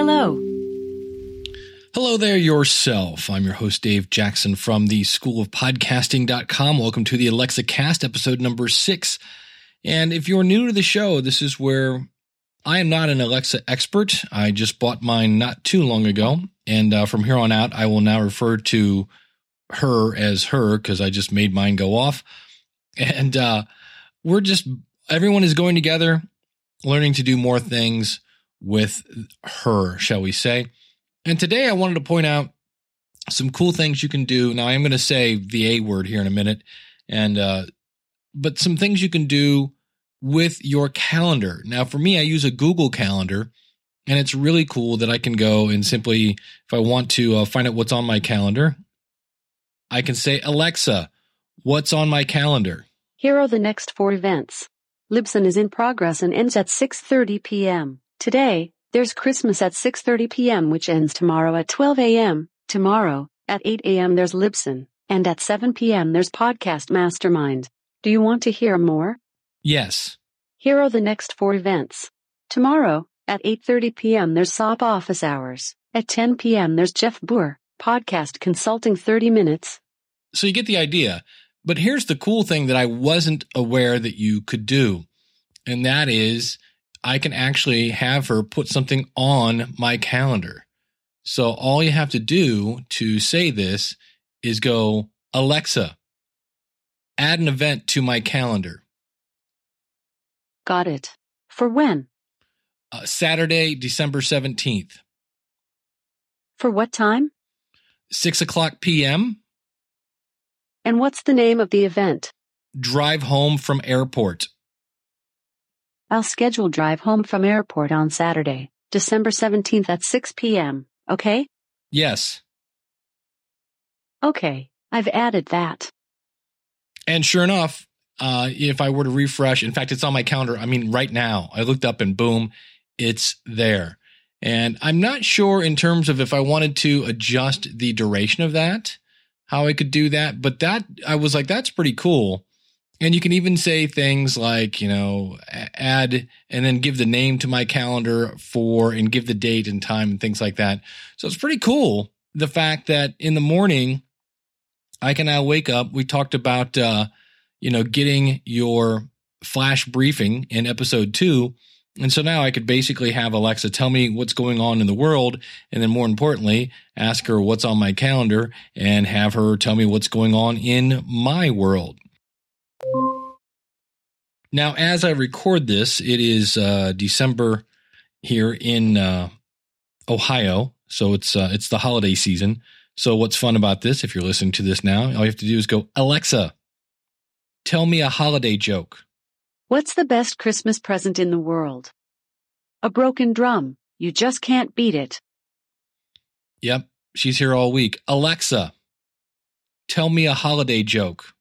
Hello. Hello there, yourself. I'm your host, Dave Jackson from the School of Podcasting.com. Welcome to the Alexa Cast, episode number six. And if you're new to the show, this is where I am not an Alexa expert. I just bought mine not too long ago. And uh, from here on out, I will now refer to her as her because I just made mine go off. And uh, we're just, everyone is going together, learning to do more things with her, shall we say. And today I wanted to point out some cool things you can do. Now I'm going to say the A word here in a minute, and uh, but some things you can do with your calendar. Now for me, I use a Google Calendar, and it's really cool that I can go and simply, if I want to uh, find out what's on my calendar, I can say Alexa, what's on my calendar. Here are the next four events. Libsyn is in progress and ends at 6:30 p.m. Today, there's Christmas at 6:30 p.m. which ends tomorrow at 12 a.m. Tomorrow, at 8 a.m. there's Libsyn, and at 7 p.m. there's Podcast Mastermind. Do you want to hear more? Yes. Here are the next four events. Tomorrow, at 8:30 p.m. there's SOP Office Hours. At 10 p.m. there's Jeff Boer, Podcast Consulting 30 minutes. So you get the idea. But here's the cool thing that I wasn't aware that you could do. And that is I can actually have her put something on my calendar. So all you have to do to say this is go, Alexa, add an event to my calendar. Got it. For when? Uh, Saturday, December 17th, For what time? 6 o'clock p.m. And what's the name of the event? Drive home from airport. I'll schedule drive home from airport on Saturday, December 17th at 6 p.m. Okay? Yes. Okay, I've added that. And sure enough, uh, if I were to refresh, in fact, it's on my calendar. I mean, right now, I looked up and boom, it's there. And I'm not sure in terms of if I wanted to adjust the duration of that, how I could do that. But that, I was like, that's pretty cool. And you can even say things like, you know, add and then give the name to my calendar for and give the date and time and things like that. So it's pretty cool. The fact that in the morning, I can now wake up. We talked about, uh, you know, getting your flash briefing in episode two. And so now I could basically have Alexa tell me what's going on in the world. And then more importantly, ask her what's on my calendar and have her tell me what's going on in my world. Now, as I record this, it is uh, December here in uh, Ohio, so it's uh, it's the holiday season. So, what's fun about this? If you're listening to this now, all you have to do is go, Alexa, tell me a holiday joke. What's the best Christmas present in the world? A broken drum. You just can't beat it. Yep, she's here all week. Alexa, tell me a holiday joke.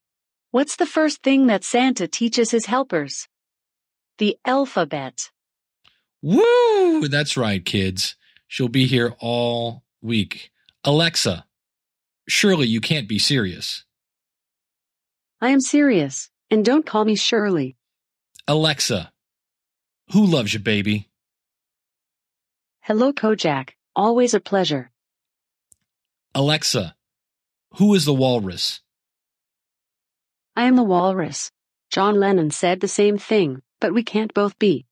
What's the first thing that Santa teaches his helpers? The alphabet. Woo! That's right, kids. She'll be here all week. Alexa, surely you can't be serious. I am serious, and don't call me Shirley. Alexa, who loves you, baby? Hello, Kojak. Always a pleasure. Alexa, who is the walrus? I am the walrus. John Lennon said the same thing, but we can't both be.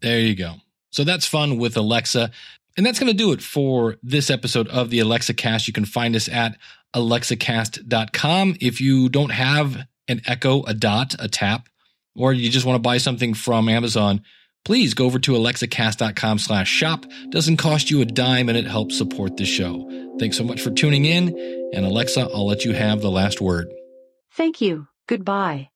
There you go. So that's fun with Alexa. And that's going to do it for this episode of the Alexa Cast. You can find us at alexacast.com. If you don't have an Echo, a Dot, a Tap, or you just want to buy something from Amazon, please go over to alexacast.com slash shop. Doesn't cost you a dime and it helps support the show. Thanks so much for tuning in. And Alexa, I'll let you have the last word. Thank you. Goodbye.